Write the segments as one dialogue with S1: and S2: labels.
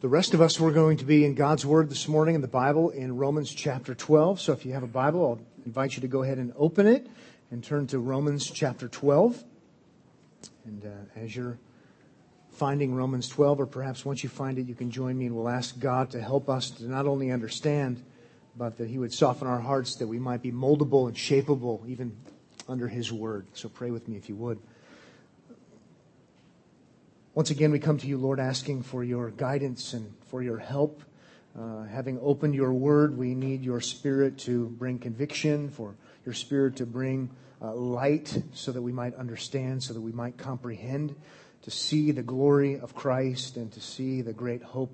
S1: The rest of us, we're going to be in God's Word this morning in the Bible in Romans chapter 12. So if you have a Bible, I'll invite you to go ahead and open it and turn to Romans chapter 12. And uh, as you're finding Romans 12, or perhaps once you find it, you can join me and we'll ask God to help us to not only understand, but that He would soften our hearts that we might be moldable and shapeable even under His Word. So pray with me if you would. Once again, we come to you, Lord, asking for your guidance and for your help. Uh, having opened your word, we need your spirit to bring conviction, for your spirit to bring uh, light so that we might understand, so that we might comprehend, to see the glory of Christ and to see the great hope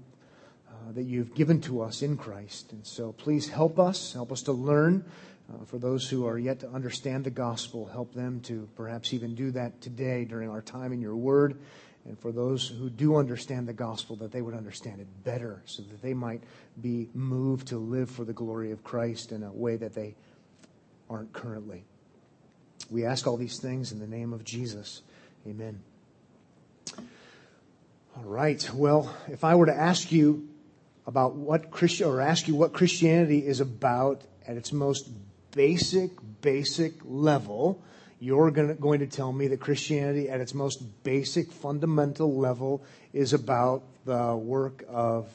S1: uh, that you've given to us in Christ. And so please help us, help us to learn. Uh, for those who are yet to understand the gospel, help them to perhaps even do that today during our time in your word and for those who do understand the gospel, that they would understand it better so that they might be moved to live for the glory of Christ in a way that they aren't currently. We ask all these things in the name of Jesus. Amen. All right. Well, if I were to ask you about what Christian, or ask you what Christianity is about at its most basic, basic level, you're going to tell me that Christianity, at its most basic, fundamental level, is about the work of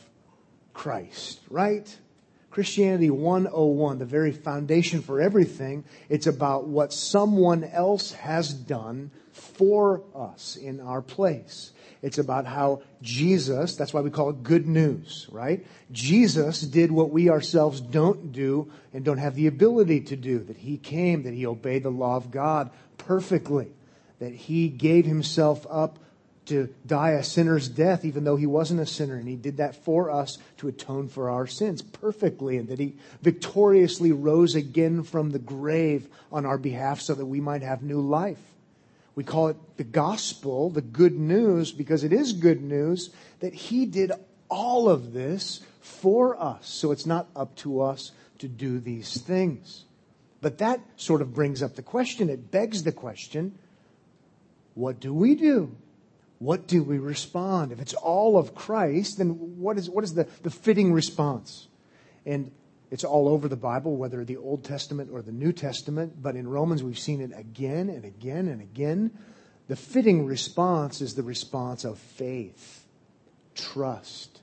S1: Christ, right? Christianity 101, the very foundation for everything, it's about what someone else has done for us in our place. It's about how Jesus, that's why we call it good news, right? Jesus did what we ourselves don't do and don't have the ability to do. That he came, that he obeyed the law of God perfectly. That he gave himself up to die a sinner's death, even though he wasn't a sinner. And he did that for us to atone for our sins perfectly. And that he victoriously rose again from the grave on our behalf so that we might have new life. We call it the gospel, the good news, because it is good news that He did all of this for us. So it's not up to us to do these things. But that sort of brings up the question. It begs the question what do we do? What do we respond? If it's all of Christ, then what is, what is the, the fitting response? And it's all over the Bible, whether the Old Testament or the New Testament, but in Romans we've seen it again and again and again. The fitting response is the response of faith, trust,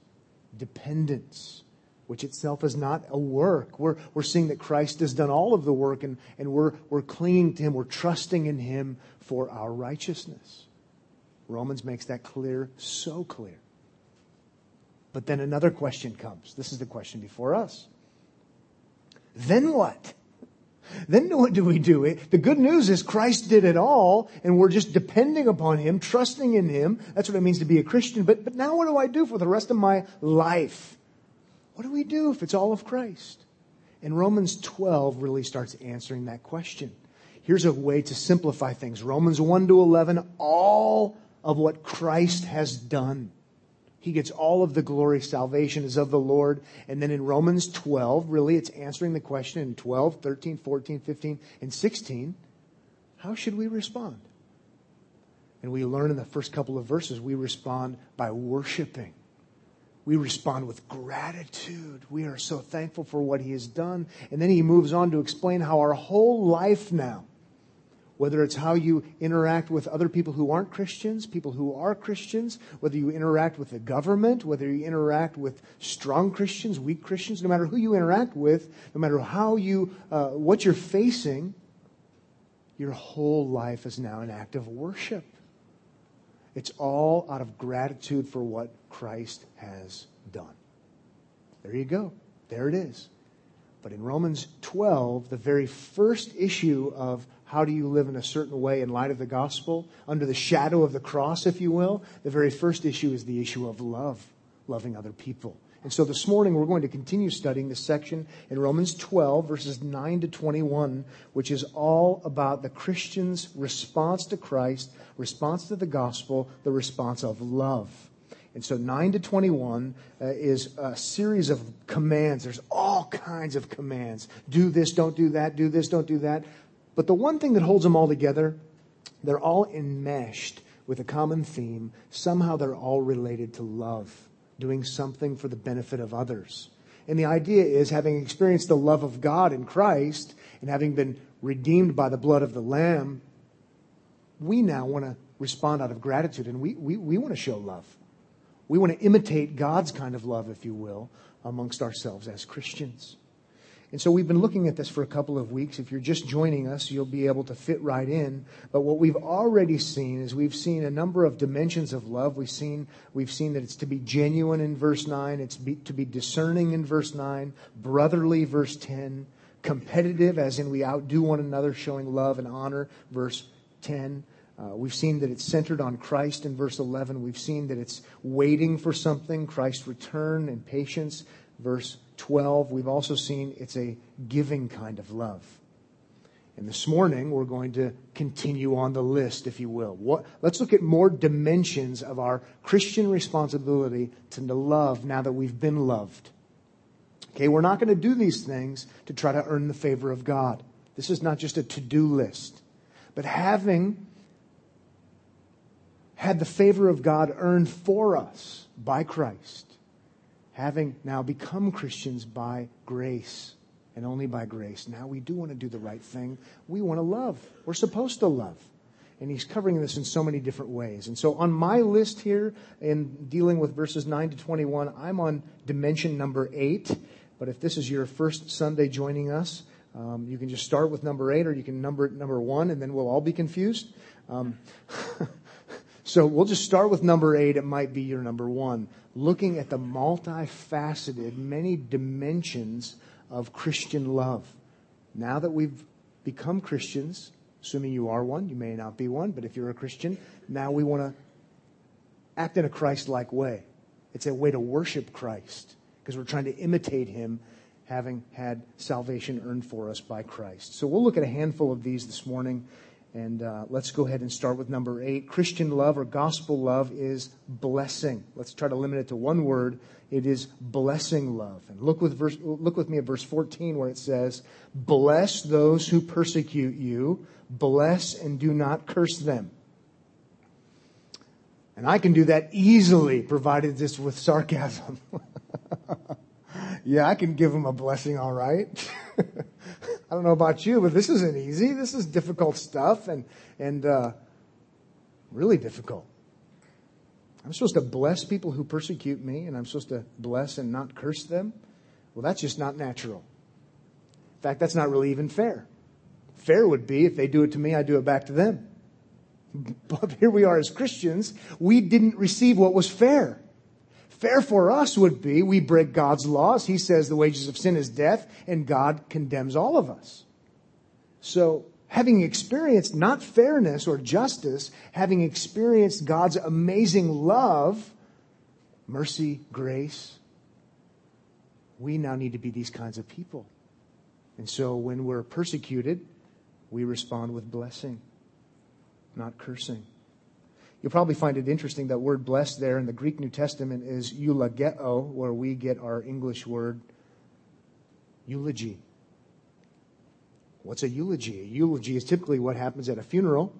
S1: dependence, which itself is not a work. We're, we're seeing that Christ has done all of the work and, and we're, we're clinging to Him, we're trusting in Him for our righteousness. Romans makes that clear, so clear. But then another question comes. This is the question before us. Then what? Then what do we do? The good news is Christ did it all, and we're just depending upon Him, trusting in Him. That's what it means to be a Christian. But, but now what do I do for the rest of my life? What do we do if it's all of Christ? And Romans 12 really starts answering that question. Here's a way to simplify things. Romans 1 to 11, all of what Christ has done. He gets all of the glory. Salvation is of the Lord. And then in Romans 12, really, it's answering the question in 12, 13, 14, 15, and 16 how should we respond? And we learn in the first couple of verses, we respond by worshiping. We respond with gratitude. We are so thankful for what He has done. And then He moves on to explain how our whole life now whether it's how you interact with other people who aren't Christians, people who are Christians, whether you interact with the government, whether you interact with strong Christians, weak Christians, no matter who you interact with, no matter how you, uh, what you're facing, your whole life is now an act of worship. It's all out of gratitude for what Christ has done. There you go. There it is. But in Romans 12, the very first issue of how do you live in a certain way in light of the gospel, under the shadow of the cross, if you will, the very first issue is the issue of love, loving other people. And so this morning we're going to continue studying this section in Romans 12, verses 9 to 21, which is all about the Christian's response to Christ, response to the gospel, the response of love. And so 9 to 21 uh, is a series of commands. There's all kinds of commands. Do this, don't do that, do this, don't do that. But the one thing that holds them all together, they're all enmeshed with a common theme. Somehow they're all related to love. doing something for the benefit of others. And the idea is having experienced the love of God in Christ and having been redeemed by the blood of the Lamb, we now want to respond out of gratitude and we, we, we want to show love. We want to imitate God's kind of love, if you will, amongst ourselves as Christians. And so we've been looking at this for a couple of weeks. If you're just joining us, you'll be able to fit right in. But what we've already seen is we've seen a number of dimensions of love. We've seen, we've seen that it's to be genuine in verse 9, it's be, to be discerning in verse 9, brotherly, verse 10, competitive, as in we outdo one another, showing love and honor, verse 10. Uh, we've seen that it's centered on Christ in verse 11. We've seen that it's waiting for something, Christ's return and patience, verse 12, we've also seen it's a giving kind of love. And this morning, we're going to continue on the list, if you will. What, let's look at more dimensions of our Christian responsibility to love now that we've been loved. Okay, we're not going to do these things to try to earn the favor of God. This is not just a to do list. But having had the favor of God earned for us by Christ, having now become Christians by grace and only by grace, now we do want to do the right thing. We want to love. We're supposed to love. And he's covering this in so many different ways. And so on my list here in dealing with verses 9 to 21, I'm on dimension number 8. But if this is your first Sunday joining us, um, you can just start with number 8 or you can number it number 1 and then we'll all be confused. Um, So we'll just start with number eight. It might be your number one. Looking at the multifaceted, many dimensions of Christian love. Now that we've become Christians, assuming you are one, you may not be one, but if you're a Christian, now we want to act in a Christ like way. It's a way to worship Christ because we're trying to imitate him having had salvation earned for us by Christ. So we'll look at a handful of these this morning. And uh, let's go ahead and start with number eight. Christian love or gospel love is blessing. Let's try to limit it to one word. It is blessing love. And look with verse, look with me at verse 14 where it says, "Bless those who persecute you, bless and do not curse them." And I can do that easily, provided this with sarcasm. yeah, I can give them a blessing, all right. I don't know about you, but this isn't easy. This is difficult stuff and, and, uh, really difficult. I'm supposed to bless people who persecute me and I'm supposed to bless and not curse them. Well, that's just not natural. In fact, that's not really even fair. Fair would be if they do it to me, I do it back to them. But here we are as Christians. We didn't receive what was fair. Fair for us would be we break God's laws. He says the wages of sin is death, and God condemns all of us. So, having experienced not fairness or justice, having experienced God's amazing love, mercy, grace, we now need to be these kinds of people. And so when we're persecuted, we respond with blessing, not cursing. You'll probably find it interesting that word blessed there in the Greek New Testament is eulogeo, where we get our English word eulogy. What's a eulogy? A eulogy is typically what happens at a funeral.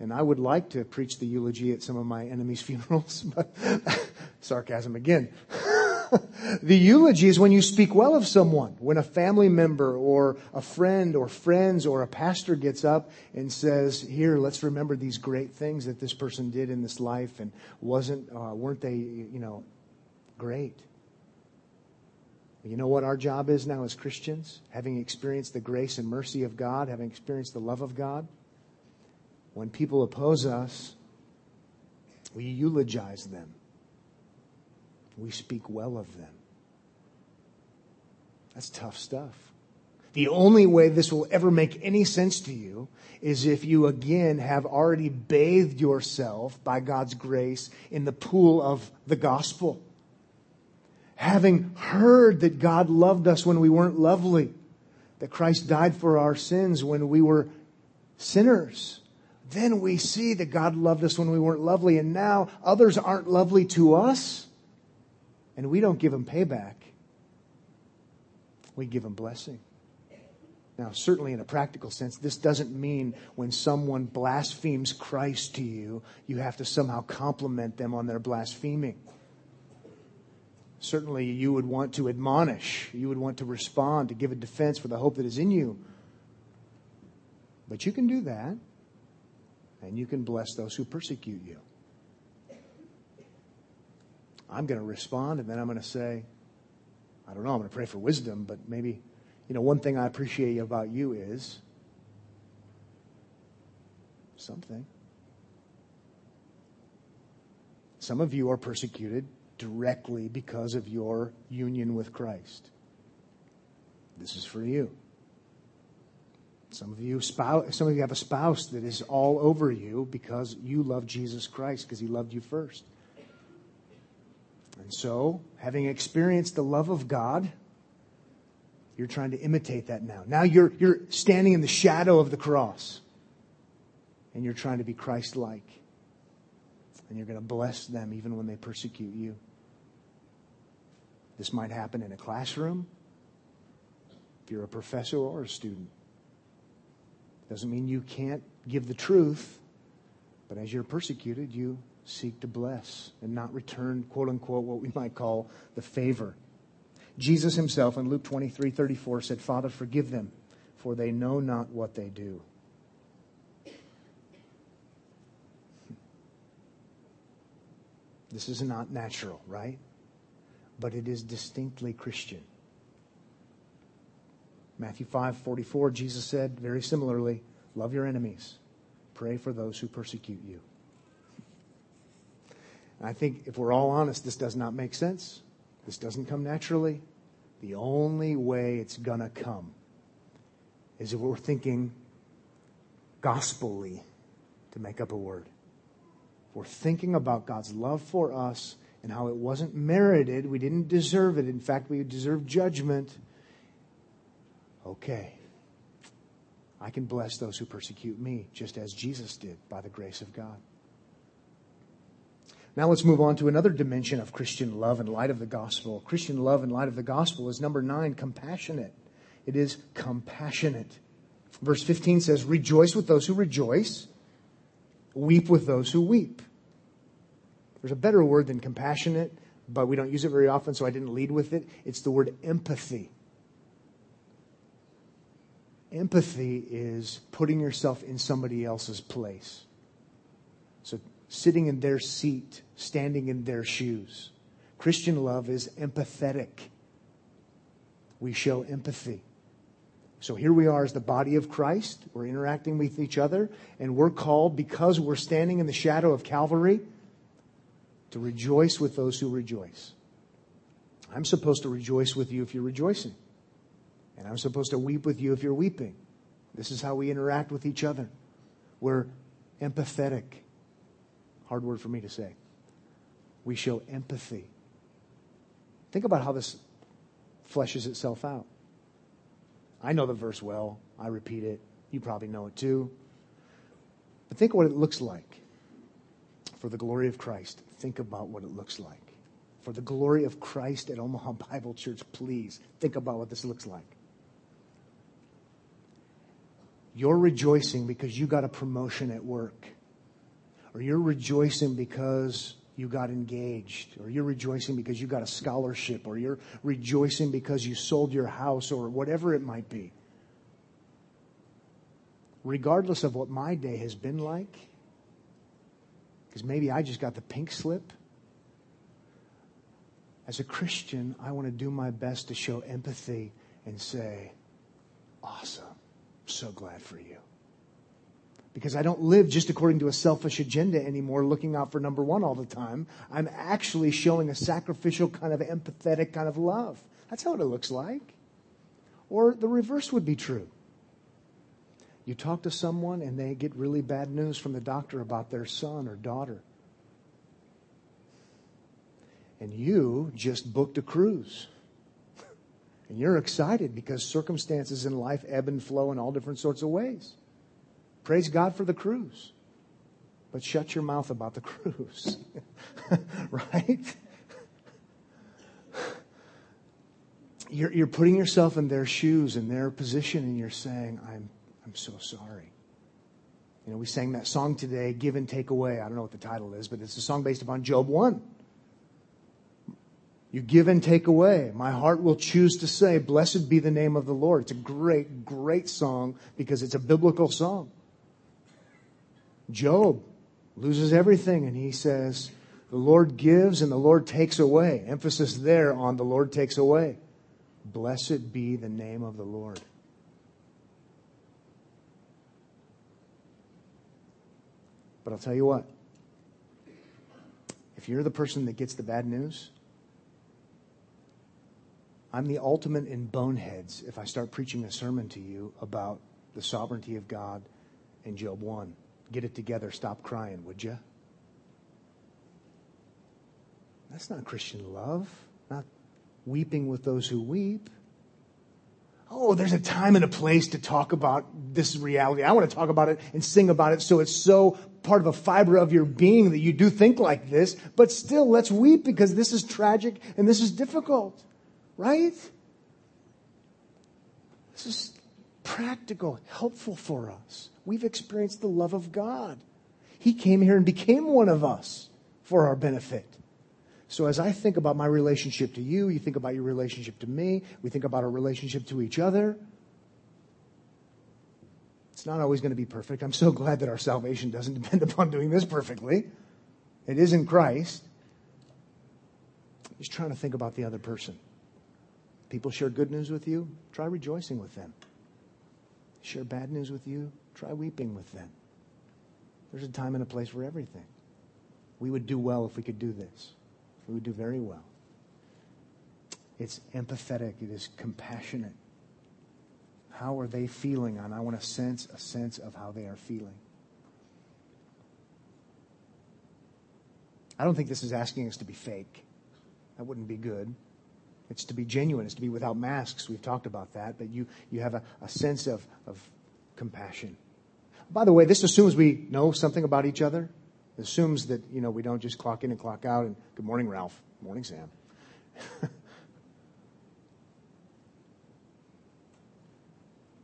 S1: And I would like to preach the eulogy at some of my enemies' funerals, but sarcasm again. the eulogy is when you speak well of someone, when a family member or a friend or friends or a pastor gets up and says, "Here, let's remember these great things that this person did in this life, and wasn't uh, weren't they, you know, great?" You know what our job is now as Christians, having experienced the grace and mercy of God, having experienced the love of God. When people oppose us, we eulogize them we speak well of them. That's tough stuff. The only way this will ever make any sense to you is if you again have already bathed yourself by God's grace in the pool of the gospel. Having heard that God loved us when we weren't lovely, that Christ died for our sins when we were sinners, then we see that God loved us when we weren't lovely, and now others aren't lovely to us and we don't give them payback, we give them blessing. Now, certainly in a practical sense, this doesn't mean when someone blasphemes Christ to you, you have to somehow compliment them on their blaspheming. Certainly, you would want to admonish, you would want to respond, to give a defense for the hope that is in you. But you can do that, and you can bless those who persecute you. I'm going to respond, and then I'm going to say, I don't know, I'm going to pray for wisdom, but maybe, you know, one thing I appreciate about you is something. Some of you are persecuted directly because of your union with Christ. This is for you. Some of you some of you have a spouse that is all over you because you love Jesus Christ because he loved you first. And so, having experienced the love of God, you're trying to imitate that now. Now you're, you're standing in the shadow of the cross and you're trying to be Christ like. And you're going to bless them even when they persecute you. This might happen in a classroom, if you're a professor or a student. Doesn't mean you can't give the truth, but as you're persecuted, you seek to bless and not return, quote unquote, what we might call the favor. Jesus himself in Luke 23 34 said, Father, forgive them, for they know not what they do. This is not natural, right? But it is distinctly Christian. Matthew 5 44, Jesus said very similarly, Love your enemies, pray for those who persecute you. And I think if we're all honest, this does not make sense. This doesn't come naturally. The only way it's going to come is if we're thinking gospelly, to make up a word. If We're thinking about God's love for us and how it wasn't merited. We didn't deserve it. In fact, we deserve judgment. Okay. I can bless those who persecute me, just as Jesus did by the grace of God. Now let's move on to another dimension of Christian love in light of the gospel. Christian love in light of the gospel is number nine, compassionate. It is compassionate. Verse 15 says, Rejoice with those who rejoice, weep with those who weep. There's a better word than compassionate, but we don't use it very often, so I didn't lead with it. It's the word empathy. Empathy is putting yourself in somebody else's place. So sitting in their seat, standing in their shoes. Christian love is empathetic. We show empathy. So here we are as the body of Christ. We're interacting with each other, and we're called because we're standing in the shadow of Calvary to rejoice with those who rejoice. I'm supposed to rejoice with you if you're rejoicing, and I'm supposed to weep with you if you're weeping. This is how we interact with each other. We're empathetic. Hard word for me to say. We show empathy. Think about how this fleshes itself out. I know the verse well. I repeat it. You probably know it too. But think what it looks like. For the glory of Christ, think about what it looks like. For the glory of Christ at Omaha Bible Church, please think about what this looks like. You're rejoicing because you got a promotion at work or you're rejoicing because you got engaged, or you're rejoicing because you got a scholarship, or you're rejoicing because you sold your house, or whatever it might be. Regardless of what my day has been like, because maybe I just got the pink slip. As a Christian, I want to do my best to show empathy and say, Awesome. So glad for you because I don't live just according to a selfish agenda anymore, looking out for number one all the time. I'm actually showing a sacrificial kind of empathetic kind of love. That's how it looks like. Or the reverse would be true. You talk to someone and they get really bad news from the doctor about their son or daughter. And you just booked a cruise. And you're excited because circumstances in life ebb and flow in all different sorts of ways. Praise God for the cruise. But shut your mouth about the cruise. right? You're, you're putting yourself in their shoes, in their position, and you're saying, I'm, I'm so sorry. You know, we sang that song today, Give and Take Away. I don't know what the title is, but it's a song based upon Job 1. You give and take away. My heart will choose to say, Blessed be the name of the Lord. It's a great, great song because it's a biblical song. Job loses everything and he says, The Lord gives and the Lord takes away. Emphasis there on the Lord takes away. Blessed be the name of the Lord. But I'll tell you what, if you're the person that gets the bad news, I'm the ultimate in boneheads if I start preaching a sermon to you about the sovereignty of God in Job 1. Get it together, stop crying, would you? That's not Christian love, not weeping with those who weep. Oh, there's a time and a place to talk about this reality. I want to talk about it and sing about it so it's so part of a fiber of your being that you do think like this, but still let's weep because this is tragic and this is difficult. Right? This is practical, helpful for us. We've experienced the love of God. He came here and became one of us for our benefit. So as I think about my relationship to you, you think about your relationship to me, we think about our relationship to each other. It's not always going to be perfect. I'm so glad that our salvation doesn't depend upon doing this perfectly. It is in Christ. Just trying to think about the other person. People share good news with you, try rejoicing with them. Share bad news with you, try weeping with them. There's a time and a place for everything. We would do well if we could do this. We would do very well. It's empathetic, it is compassionate. How are they feeling? And I want to sense a sense of how they are feeling. I don't think this is asking us to be fake. That wouldn't be good. It's to be genuine. It's to be without masks. We've talked about that. But you, you have a, a sense of, of compassion. By the way, this assumes we know something about each other. It assumes that, you know, we don't just clock in and clock out and good morning, Ralph. Morning, Sam.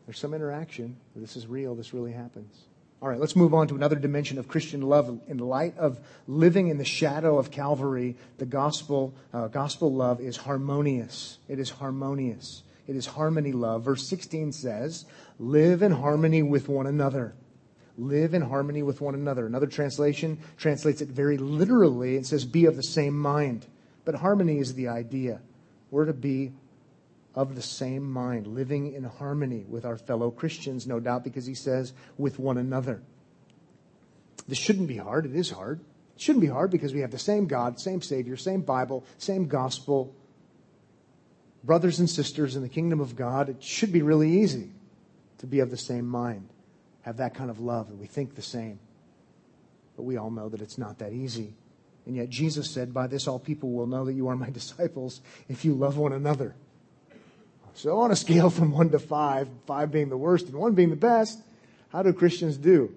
S1: There's some interaction. This is real. This really happens. All right, let's move on to another dimension of Christian love. In light of living in the shadow of Calvary, the gospel, uh, gospel love is harmonious. It is harmonious. It is harmony love. Verse 16 says, live in harmony with one another. Live in harmony with one another. Another translation translates it very literally. It says, be of the same mind. But harmony is the idea. We're to be of the same mind, living in harmony with our fellow Christians, no doubt, because he says, with one another. This shouldn't be hard. It is hard. It shouldn't be hard because we have the same God, same Savior, same Bible, same gospel. Brothers and sisters in the kingdom of God, it should be really easy to be of the same mind, have that kind of love, and we think the same. But we all know that it's not that easy. And yet Jesus said, By this all people will know that you are my disciples if you love one another. So, on a scale from one to five, five being the worst and one being the best, how do Christians do?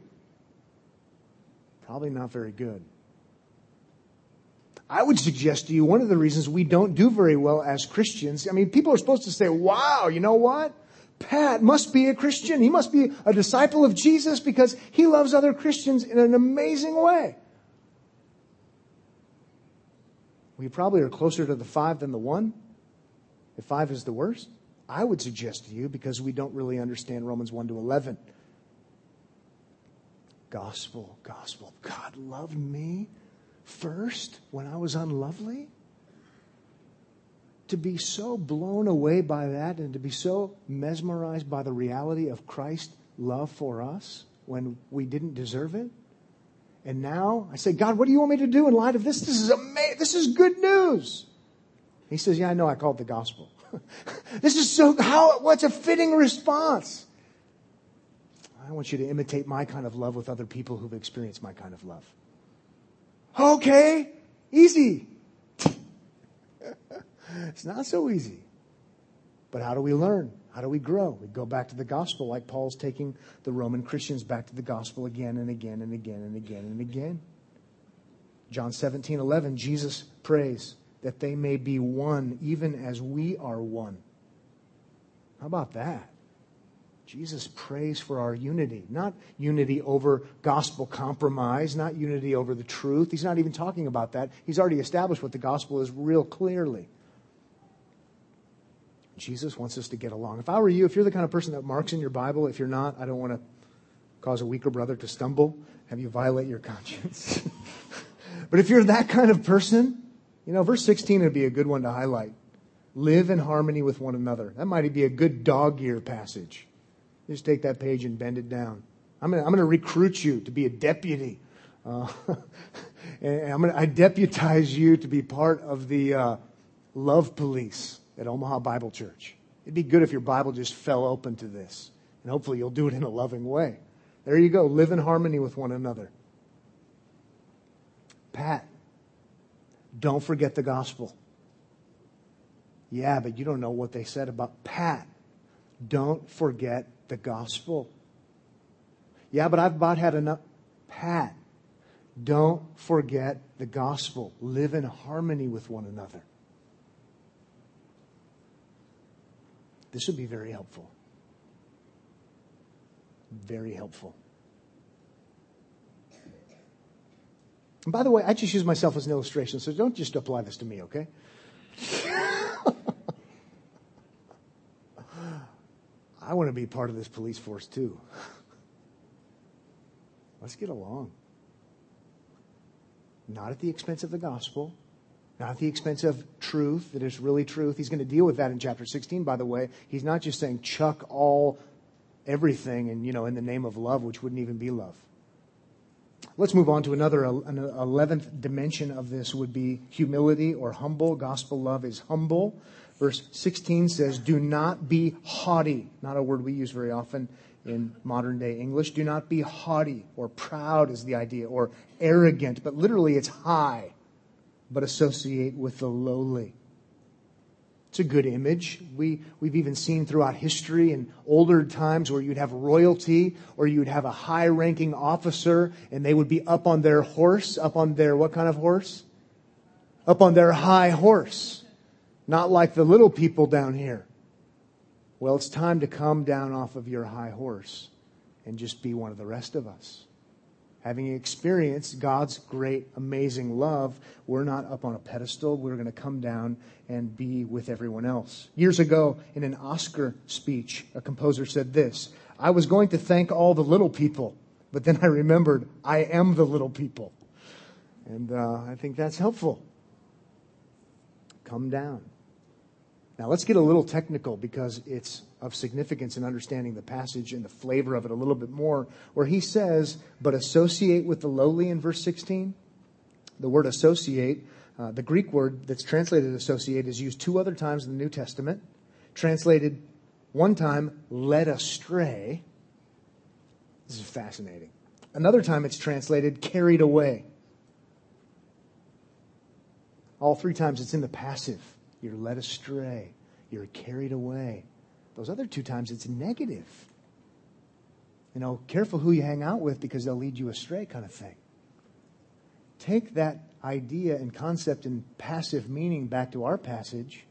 S1: Probably not very good. I would suggest to you one of the reasons we don't do very well as Christians. I mean, people are supposed to say, wow, you know what? Pat must be a Christian. He must be a disciple of Jesus because he loves other Christians in an amazing way. We probably are closer to the five than the one. If five is the worst. I would suggest to you because we don't really understand Romans 1 to 11. Gospel, gospel. God loved me first when I was unlovely? To be so blown away by that and to be so mesmerized by the reality of Christ's love for us when we didn't deserve it? And now I say, God, what do you want me to do in light of this? This is amazing. This is good news. He says, Yeah, I know. I call it the gospel. this is so, how, what's a fitting response? I want you to imitate my kind of love with other people who've experienced my kind of love. Okay, easy. it's not so easy. But how do we learn? How do we grow? We go back to the gospel like Paul's taking the Roman Christians back to the gospel again and again and again and again and again. John 17, 11, Jesus prays, that they may be one, even as we are one. How about that? Jesus prays for our unity, not unity over gospel compromise, not unity over the truth. He's not even talking about that. He's already established what the gospel is real clearly. Jesus wants us to get along. If I were you, if you're the kind of person that marks in your Bible, if you're not, I don't want to cause a weaker brother to stumble, have you violate your conscience. but if you're that kind of person, you know, verse 16 would be a good one to highlight. Live in harmony with one another. That might be a good dog ear passage. Just take that page and bend it down. I'm going to recruit you to be a deputy. Uh, and I'm gonna, I deputize you to be part of the uh, love police at Omaha Bible Church. It'd be good if your Bible just fell open to this. And hopefully you'll do it in a loving way. There you go. Live in harmony with one another. Pat, don't forget the gospel. Yeah, but you don't know what they said about Pat. Don't forget the gospel. Yeah, but I've about had enough. Pat, don't forget the gospel. Live in harmony with one another. This would be very helpful. Very helpful. And by the way, I just use myself as an illustration, so don't just apply this to me, okay? I want to be part of this police force too. Let's get along. Not at the expense of the gospel, not at the expense of truth that is really truth. He's going to deal with that in chapter 16, by the way. He's not just saying chuck all everything and, you know, in the name of love, which wouldn't even be love. Let's move on to another, uh, an uh, 11th dimension of this would be humility or humble. Gospel love is humble. Verse 16 says, Do not be haughty. Not a word we use very often in modern day English. Do not be haughty or proud is the idea, or arrogant, but literally it's high, but associate with the lowly. It's a good image. We, we've even seen throughout history in older times where you'd have royalty or you'd have a high ranking officer and they would be up on their horse, up on their, what kind of horse? Up on their high horse. Not like the little people down here. Well, it's time to come down off of your high horse and just be one of the rest of us having experienced God's great, amazing love, we're not up on a pedestal. We're going to come down and be with everyone else. Years ago, in an Oscar speech, a composer said this I was going to thank all the little people, but then I remembered I am the little people. And uh, I think that's helpful. Come down. Now let's get a little technical because it's of significance in understanding the passage and the flavor of it a little bit more, where he says, but associate with the lowly in verse 16. The word associate, uh, the Greek word that's translated associate is used two other times in the New Testament. Translated one time, led astray. This is fascinating. Another time it's translated carried away. All three times it's in the passive. You're led astray. You're carried away. Those other two times, it's negative. You know, careful who you hang out with because they'll lead you astray, kind of thing. Take that idea and concept and passive meaning back to our passage.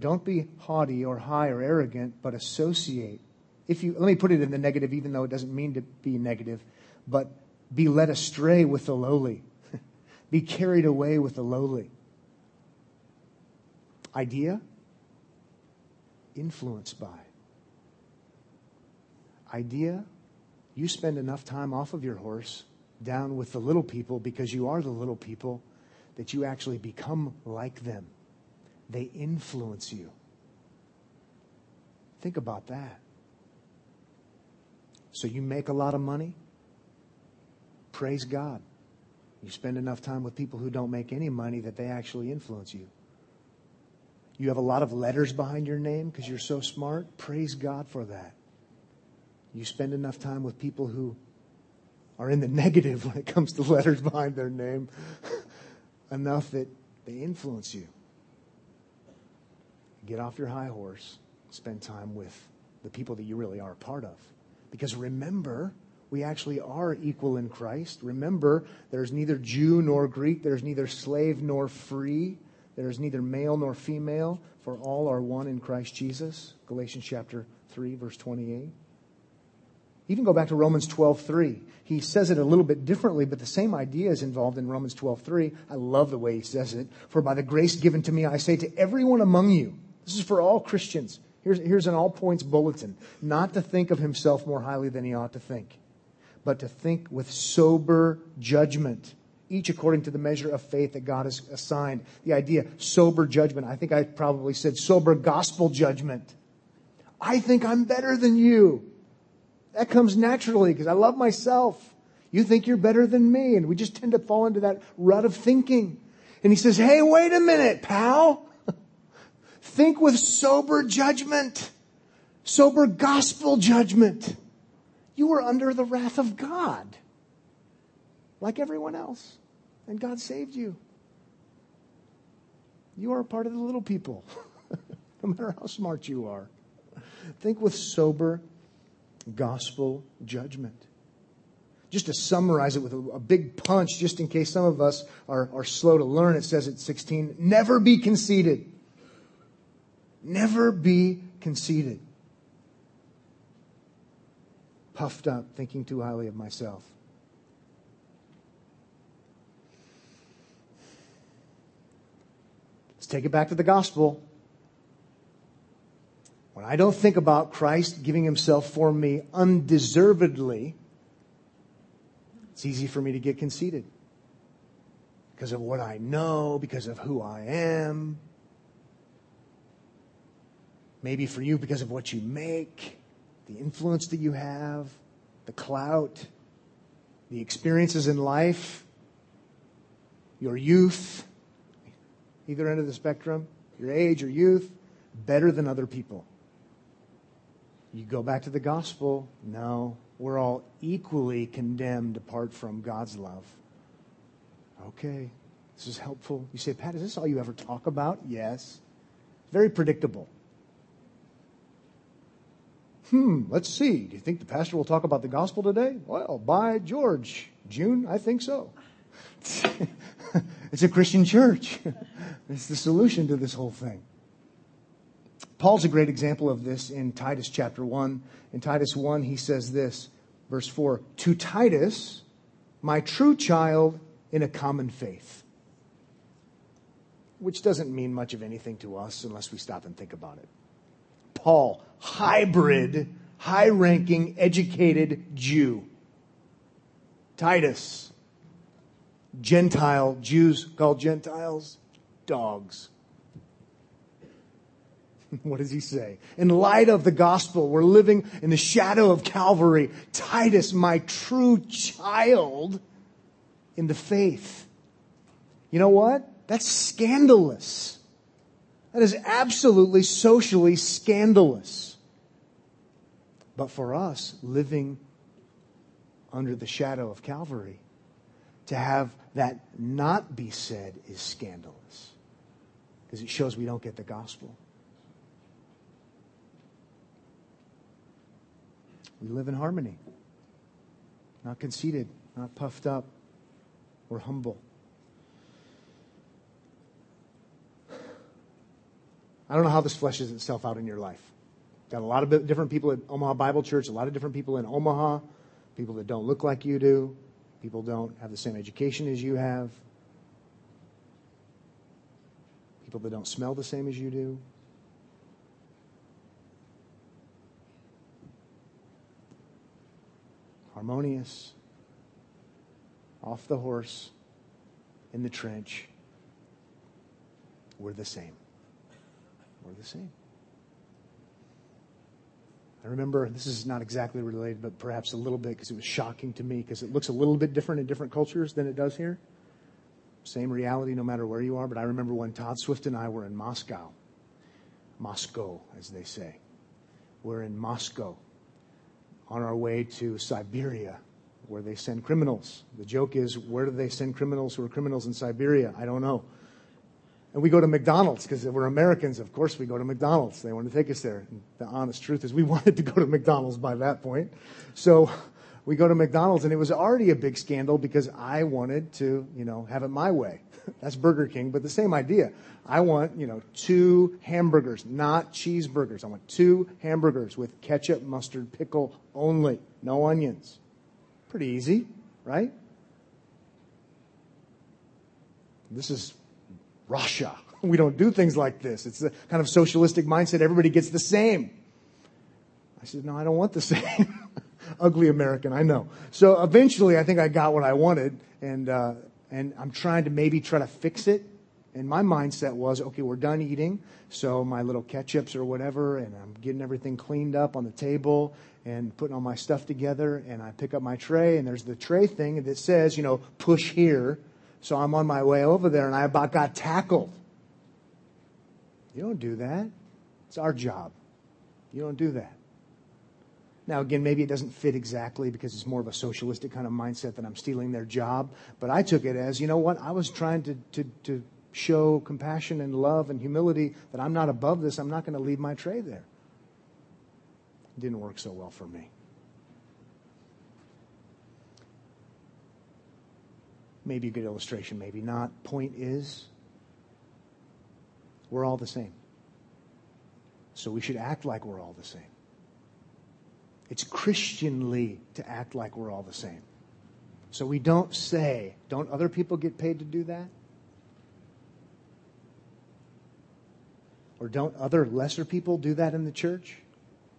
S1: Don't be haughty or high or arrogant, but associate. If you let me put it in the negative, even though it doesn't mean to be negative, but be led astray with the lowly. be carried away with the lowly idea influenced by. Idea, you spend enough time off of your horse down with the little people because you are the little people that you actually become like them. They influence you. Think about that. So you make a lot of money? Praise God. You spend enough time with people who don't make any money that they actually influence you. You have a lot of letters behind your name because you're so smart. Praise God for that. You spend enough time with people who are in the negative when it comes to letters behind their name, enough that they influence you. Get off your high horse, spend time with the people that you really are a part of. Because remember, we actually are equal in Christ. Remember, there's neither Jew nor Greek, there's neither slave nor free. There is neither male nor female, for all are one in Christ Jesus. Galatians chapter 3, verse 28. Even go back to Romans 12:3. He says it a little bit differently, but the same idea is involved in Romans 12:3. I love the way he says it. For by the grace given to me, I say to everyone among you. This is for all Christians. Here's, here's an all points bulletin. Not to think of himself more highly than he ought to think, but to think with sober judgment, each according to the measure of faith that God has assigned. The idea, sober judgment. I think I probably said sober gospel judgment. I think I'm better than you. That comes naturally because I love myself. You think you're better than me. And we just tend to fall into that rut of thinking. And he says, Hey, wait a minute, pal. Think with sober judgment, sober gospel judgment. You are under the wrath of God, like everyone else, and God saved you. You are a part of the little people, no matter how smart you are. Think with sober gospel judgment. Just to summarize it with a, a, big punch, just in case some of us are, are slow to learn, it says at 16, never be conceited. Never be conceited. Puffed up, thinking too highly of myself. Take it back to the gospel. When I don't think about Christ giving himself for me undeservedly, it's easy for me to get conceited because of what I know, because of who I am. Maybe for you, because of what you make, the influence that you have, the clout, the experiences in life, your youth, either end of the spectrum, your age or youth, better than other people. You go back to the gospel, no, we're all equally condemned apart from God's love. Okay, this is helpful. You say, Pat, is this all you ever talk about? Yes. Very predictable. Hmm, let's see. Do you think the pastor will talk about the gospel today? Well, by George. June? I think so. it's a Christian church. it's the solution to this whole thing. Paul's a great example of this in Titus chapter 1. In Titus 1, he says this, verse 4 To Titus, my true child in a common faith. Which doesn't mean much of anything to us unless we stop and think about it. Paul, hybrid, high ranking, educated Jew. Titus, Gentile, Jews called Gentiles dogs. what does he say? In light of the gospel, we're living in the shadow of Calvary. Titus, my true child in the faith. You know what? That's scandalous. That is absolutely socially scandalous. But for us, living under the shadow of Calvary, to have that not be said is scandalous because it shows we don't get the gospel. We live in harmony, not conceited, not puffed up. We're humble. I don't know how this fleshes itself out in your life. Got a lot of different people at Omaha Bible Church, a lot of different people in Omaha, people that don't look like you do, people don't have the same education as you have, people that don't smell the same as you do. Harmonious, off the horse, in the trench. We're the same. We're the same. I remember, this is not exactly related, but perhaps a little bit because it was shocking to me because it looks a little bit different in different cultures than it does here. Same reality no matter where you are, but I remember when Todd Swift and I were in Moscow. Moscow, as they say. We're in Moscow on our way to Siberia, where they send criminals. The joke is, where do they send criminals who are criminals in Siberia? I don't know. And we go to McDonald's because we're Americans. Of course, we go to McDonald's. They want to take us there. And the honest truth is, we wanted to go to McDonald's by that point. So we go to McDonald's, and it was already a big scandal because I wanted to, you know, have it my way. That's Burger King, but the same idea. I want, you know, two hamburgers, not cheeseburgers. I want two hamburgers with ketchup, mustard, pickle only, no onions. Pretty easy, right? This is Russia. we don't do things like this. It's the kind of socialistic mindset. Everybody gets the same. I said, no, I don't want the same. Ugly American, I know. So eventually I think I got what I wanted and, uh, and I'm trying to maybe try to fix it. And my mindset was, okay, we're done eating. So my little ketchups or whatever, and I'm getting everything cleaned up on the table and putting all my stuff together. And I pick up my tray, and there's the tray thing that says, you know, push here. So I'm on my way over there, and I about got tackled. You don't do that. It's our job. You don't do that. Now, again, maybe it doesn't fit exactly because it's more of a socialistic kind of mindset that I'm stealing their job. But I took it as, you know what? I was trying to, to, to show compassion and love and humility that I'm not above this. I'm not going to leave my tray there. It didn't work so well for me. Maybe a good illustration, maybe not. Point is, we're all the same. So we should act like we're all the same. It's Christianly to act like we're all the same. So we don't say, don't other people get paid to do that? Or don't other lesser people do that in the church?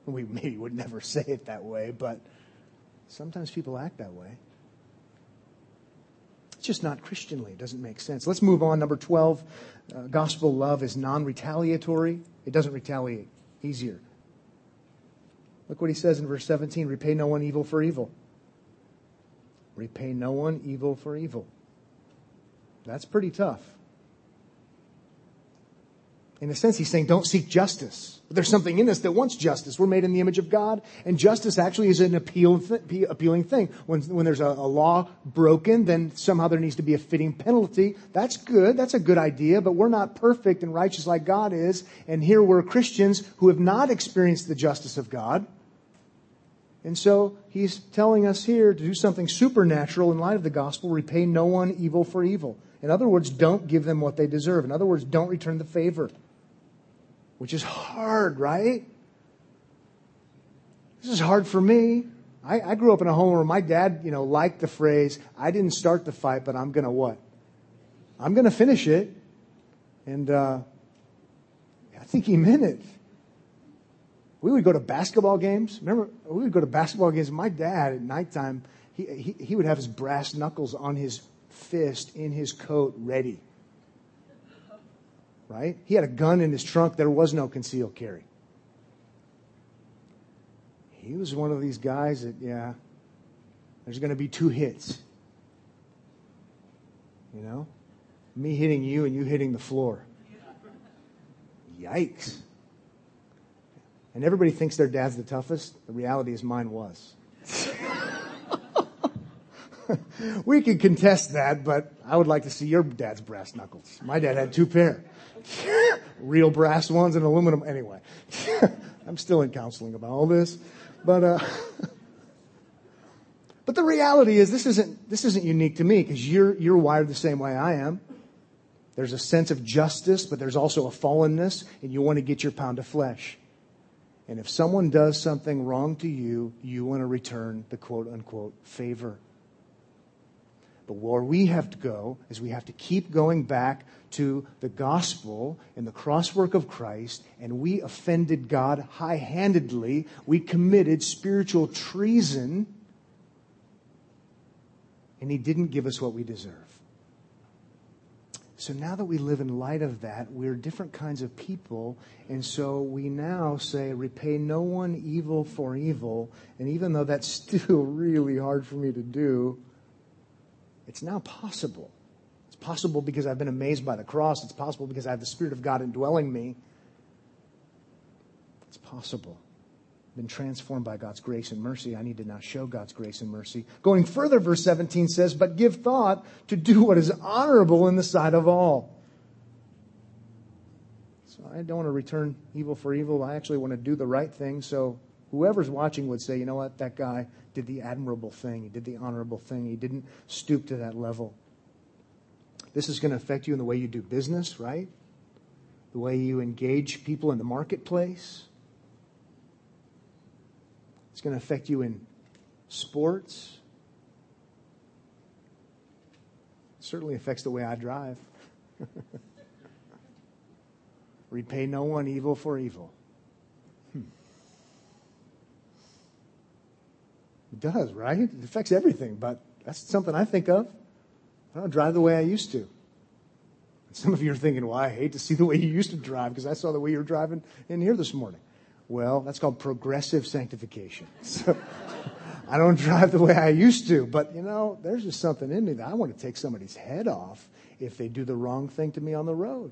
S1: We maybe would never say it that way, but sometimes people act that way. It's just not Christianly. It doesn't make sense. Let's move on. Number 12 uh, gospel love is non retaliatory, it doesn't retaliate. Easier. Look what he says in verse 17 repay no one evil for evil. Repay no one evil for evil. That's pretty tough. In a sense, he's saying, don't seek justice. But there's something in us that wants justice. We're made in the image of God, and justice actually is an appeal, th- appealing thing. When, when there's a, a law broken, then somehow there needs to be a fitting penalty. That's good. That's a good idea, but we're not perfect and righteous like God is. And here we're Christians who have not experienced the justice of God. And so he's telling us here to do something supernatural in light of the gospel repay no one evil for evil. In other words, don't give them what they deserve. In other words, don't return the favor which is hard, right? This is hard for me. I, I, grew up in a home where my dad, you know, liked the phrase, I didn't start the fight, but I'm going to what? I'm going to finish it. And uh, I think he meant it. We would go to basketball games. Remember, we would go to basketball games. My dad at nighttime, he, he, he would have his brass knuckles on his fist in his coat ready right? He had a gun in his trunk. There was no concealed carry. He was one of these guys that, yeah, there's going to be two hits. You know? Me hitting you and you hitting the floor. Yikes. And everybody thinks their dad's the toughest. The reality is mine was. we can contest that, but I would like to see your dad's brass knuckles. My dad had two pair. Real brass ones and aluminum. Anyway, I'm still in counseling about all this, but uh, but the reality is this isn't this isn't unique to me because you're you're wired the same way I am. There's a sense of justice, but there's also a fallenness, and you want to get your pound of flesh. And if someone does something wrong to you, you want to return the quote unquote favor. But where we have to go is we have to keep going back to the gospel and the crosswork of Christ, and we offended God high handedly. We committed spiritual treason, and He didn't give us what we deserve. So now that we live in light of that, we're different kinds of people. And so we now say, repay no one evil for evil. And even though that's still really hard for me to do, it's now possible. It's possible because I've been amazed by the cross. It's possible because I have the Spirit of God indwelling me. It's possible. I've been transformed by God's grace and mercy. I need to now show God's grace and mercy. Going further, verse 17 says, But give thought to do what is honorable in the sight of all. So I don't want to return evil for evil. I actually want to do the right thing. So whoever's watching would say, you know what, that guy did the admirable thing. He did the honorable thing. He didn't stoop to that level. This is going to affect you in the way you do business, right? The way you engage people in the marketplace. It's going to affect you in sports. It certainly affects the way I drive. Repay no one evil for evil. It does, right? It affects everything, but that's something I think of. I don't drive the way I used to. Some of you are thinking, well, I hate to see the way you used to drive because I saw the way you were driving in here this morning. Well, that's called progressive sanctification. So I don't drive the way I used to, but you know, there's just something in me that I want to take somebody's head off if they do the wrong thing to me on the road.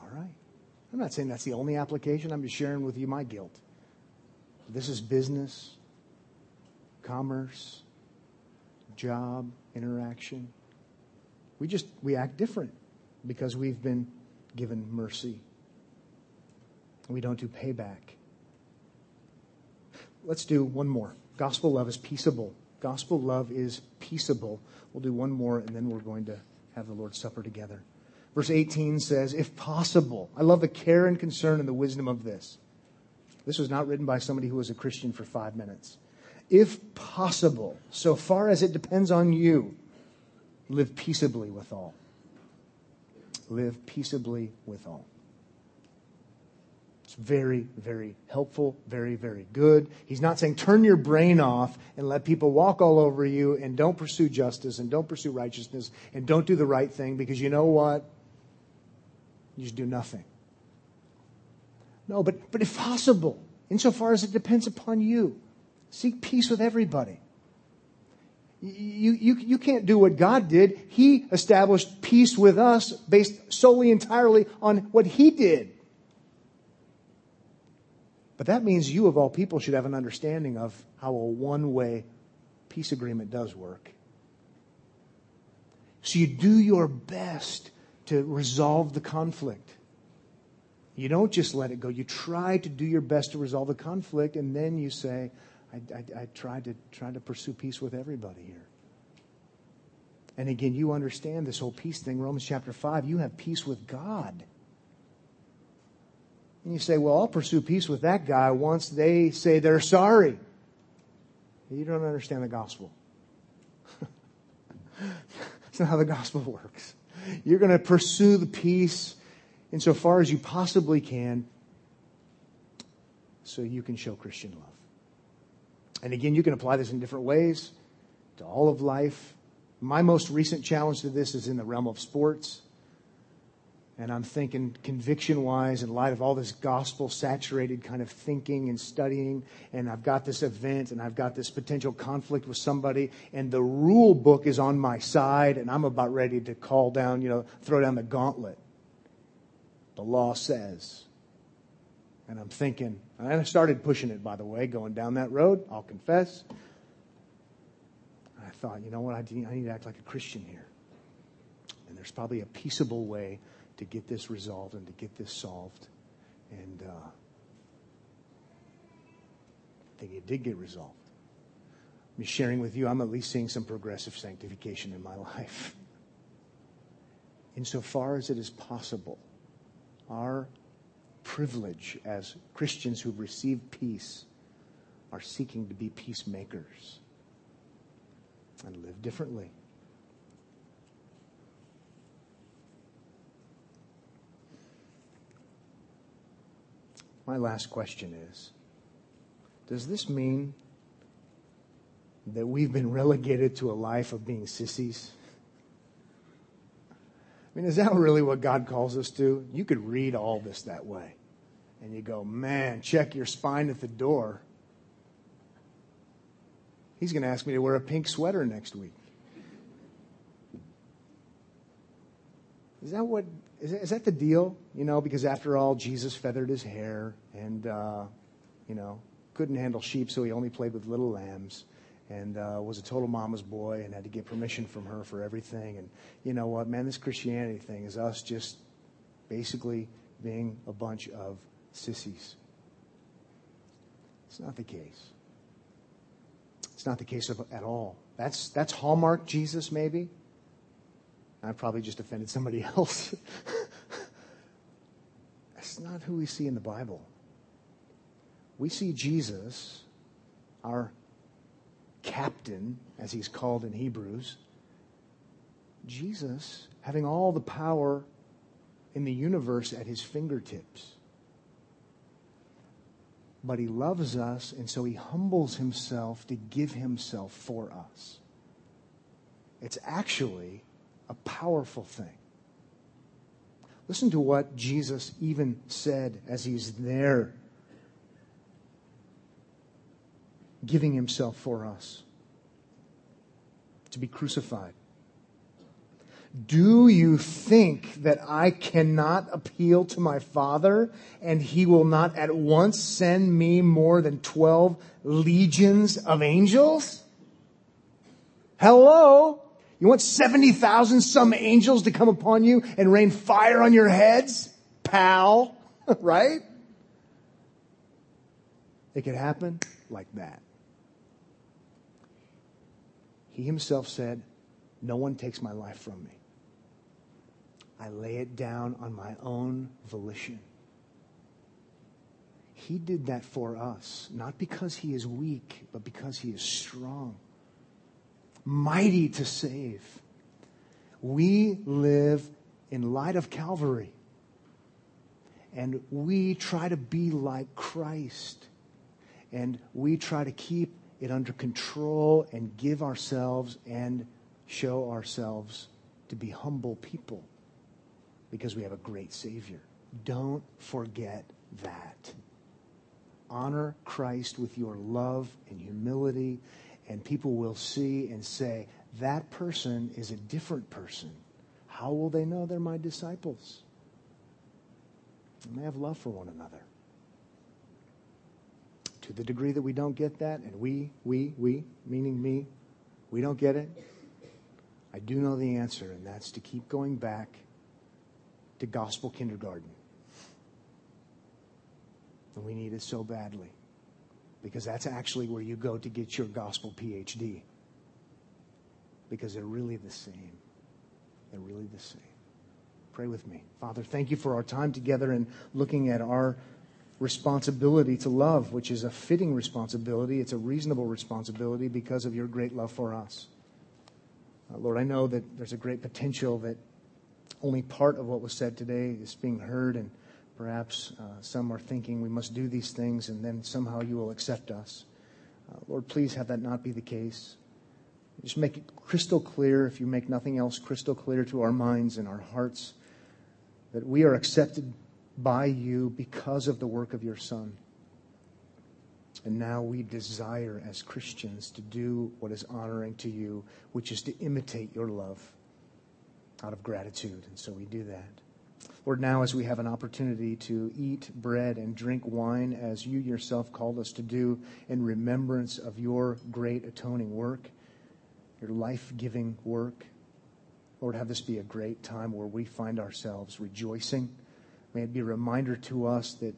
S1: All right. I'm not saying that's the only application. I'm just sharing with you my guilt. This is business, commerce, job, interaction. We just we act different because we've been given mercy. We don't do payback. Let's do one more. Gospel love is peaceable. Gospel love is peaceable. We'll do one more and then we're going to have the Lord's Supper together. Verse 18 says, if possible. I love the care and concern and the wisdom of this. This was not written by somebody who was a Christian for five minutes. If possible, so far as it depends on you, live peaceably with all. Live peaceably with all. It's very, very helpful, very, very good. He's not saying turn your brain off and let people walk all over you and don't pursue justice and don't pursue righteousness and don't do the right thing because you know what? You just do nothing. No, but, but if possible, insofar as it depends upon you, seek peace with everybody. You, you, you can't do what God did. He established peace with us based solely entirely on what He did. But that means you, of all people, should have an understanding of how a one way peace agreement does work. So you do your best to resolve the conflict. You don't just let it go. You try to do your best to resolve the conflict, and then you say, I, I, I tried to try to pursue peace with everybody here. And again, you understand this whole peace thing. Romans chapter 5, you have peace with God. And you say, well, I'll pursue peace with that guy once they say they're sorry. You don't understand the gospel. That's not how the gospel works. You're going to pursue the peace insofar as you possibly can so you can show Christian love. And again, you can apply this in different ways to all of life. My most recent challenge to this is in the realm of sports. And I'm thinking conviction wise, in light of all this gospel saturated kind of thinking and studying, and I've got this event and I've got this potential conflict with somebody, and the rule book is on my side, and I'm about ready to call down, you know, throw down the gauntlet. The law says. And I'm thinking, and I started pushing it, by the way, going down that road, I'll confess. I thought, you know what, I need to act like a Christian here. And there's probably a peaceable way to get this resolved and to get this solved. And uh, I think it did get resolved. I'm sharing with you, I'm at least seeing some progressive sanctification in my life. Insofar as it is possible, our privilege as Christians who've received peace are seeking to be peacemakers and live differently. My last question is Does this mean that we've been relegated to a life of being sissies? I mean, is that really what God calls us to? You could read all this that way. And you go, man, check your spine at the door. He's going to ask me to wear a pink sweater next week. Is that what is that, is that the deal? You know, because after all, Jesus feathered his hair and, uh, you know, couldn't handle sheep, so he only played with little lambs and uh, was a total mama's boy and had to get permission from her for everything. And you know what, man, this Christianity thing is us just basically being a bunch of sissies. It's not the case. It's not the case of, at all. That's, that's Hallmark Jesus, maybe. I probably just offended somebody else. That's not who we see in the Bible. We see Jesus, our captain, as he's called in Hebrews, Jesus having all the power in the universe at his fingertips. But he loves us, and so he humbles himself to give himself for us. It's actually a powerful thing. Listen to what Jesus even said as he's there giving himself for us to be crucified. Do you think that I cannot appeal to my Father and he will not at once send me more than 12 legions of angels? Hello? You want 70,000 some angels to come upon you and rain fire on your heads? Pal, right? It could happen like that. He himself said, No one takes my life from me. I lay it down on my own volition. He did that for us, not because he is weak, but because he is strong, mighty to save. We live in light of Calvary, and we try to be like Christ, and we try to keep it under control and give ourselves and show ourselves to be humble people because we have a great Savior. Don't forget that. Honor Christ with your love and humility, and people will see and say, that person is a different person. How will they know they're my disciples? And they have love for one another. To the degree that we don't get that, and we, we, we, meaning me, we don't get it, I do know the answer, and that's to keep going back to gospel kindergarten. And we need it so badly because that's actually where you go to get your gospel PhD. Because they're really the same. They're really the same. Pray with me. Father, thank you for our time together and looking at our responsibility to love, which is a fitting responsibility. It's a reasonable responsibility because of your great love for us. Uh, Lord, I know that there's a great potential that only part of what was said today is being heard, and perhaps uh, some are thinking we must do these things and then somehow you will accept us. Uh, Lord, please have that not be the case. Just make it crystal clear, if you make nothing else crystal clear to our minds and our hearts, that we are accepted by you because of the work of your Son. And now we desire as Christians to do what is honoring to you, which is to imitate your love out of gratitude. And so we do that. Lord, now as we have an opportunity to eat bread and drink wine as you yourself called us to do in remembrance of your great atoning work, your life giving work, Lord, have this be a great time where we find ourselves rejoicing. May it be a reminder to us that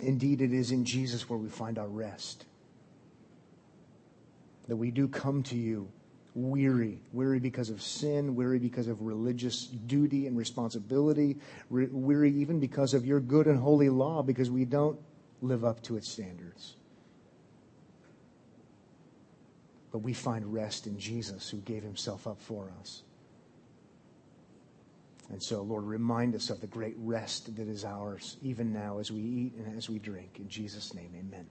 S1: indeed it is in Jesus where we find our rest. That we do come to you weary, weary because of sin, weary because of religious duty and responsibility, weary even because of your good and holy law because we don't live up to its standards. But we find rest in Jesus who gave himself up for us. And so, Lord, remind us of the great rest that is ours, even now as we eat and as we drink. In Jesus' name, amen.